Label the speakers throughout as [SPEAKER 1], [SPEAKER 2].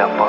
[SPEAKER 1] up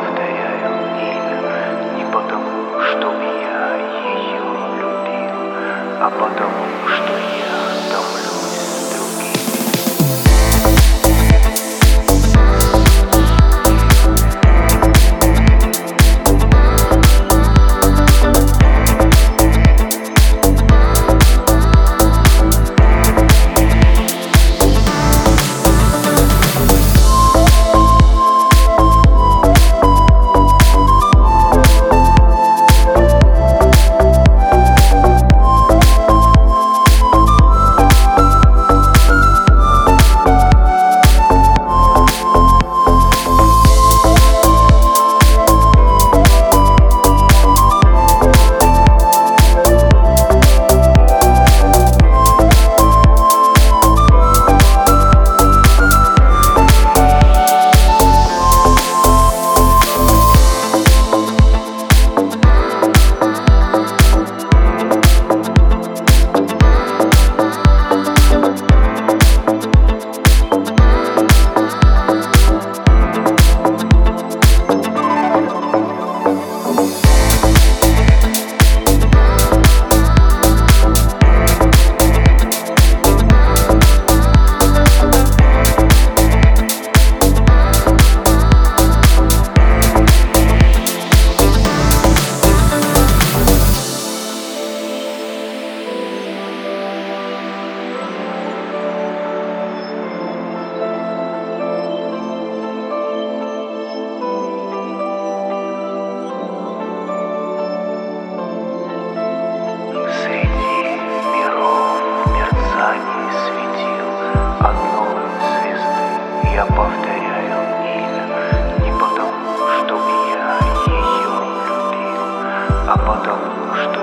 [SPEAKER 1] Я повторяю имя не потому, чтобы я ее любил, а потому, что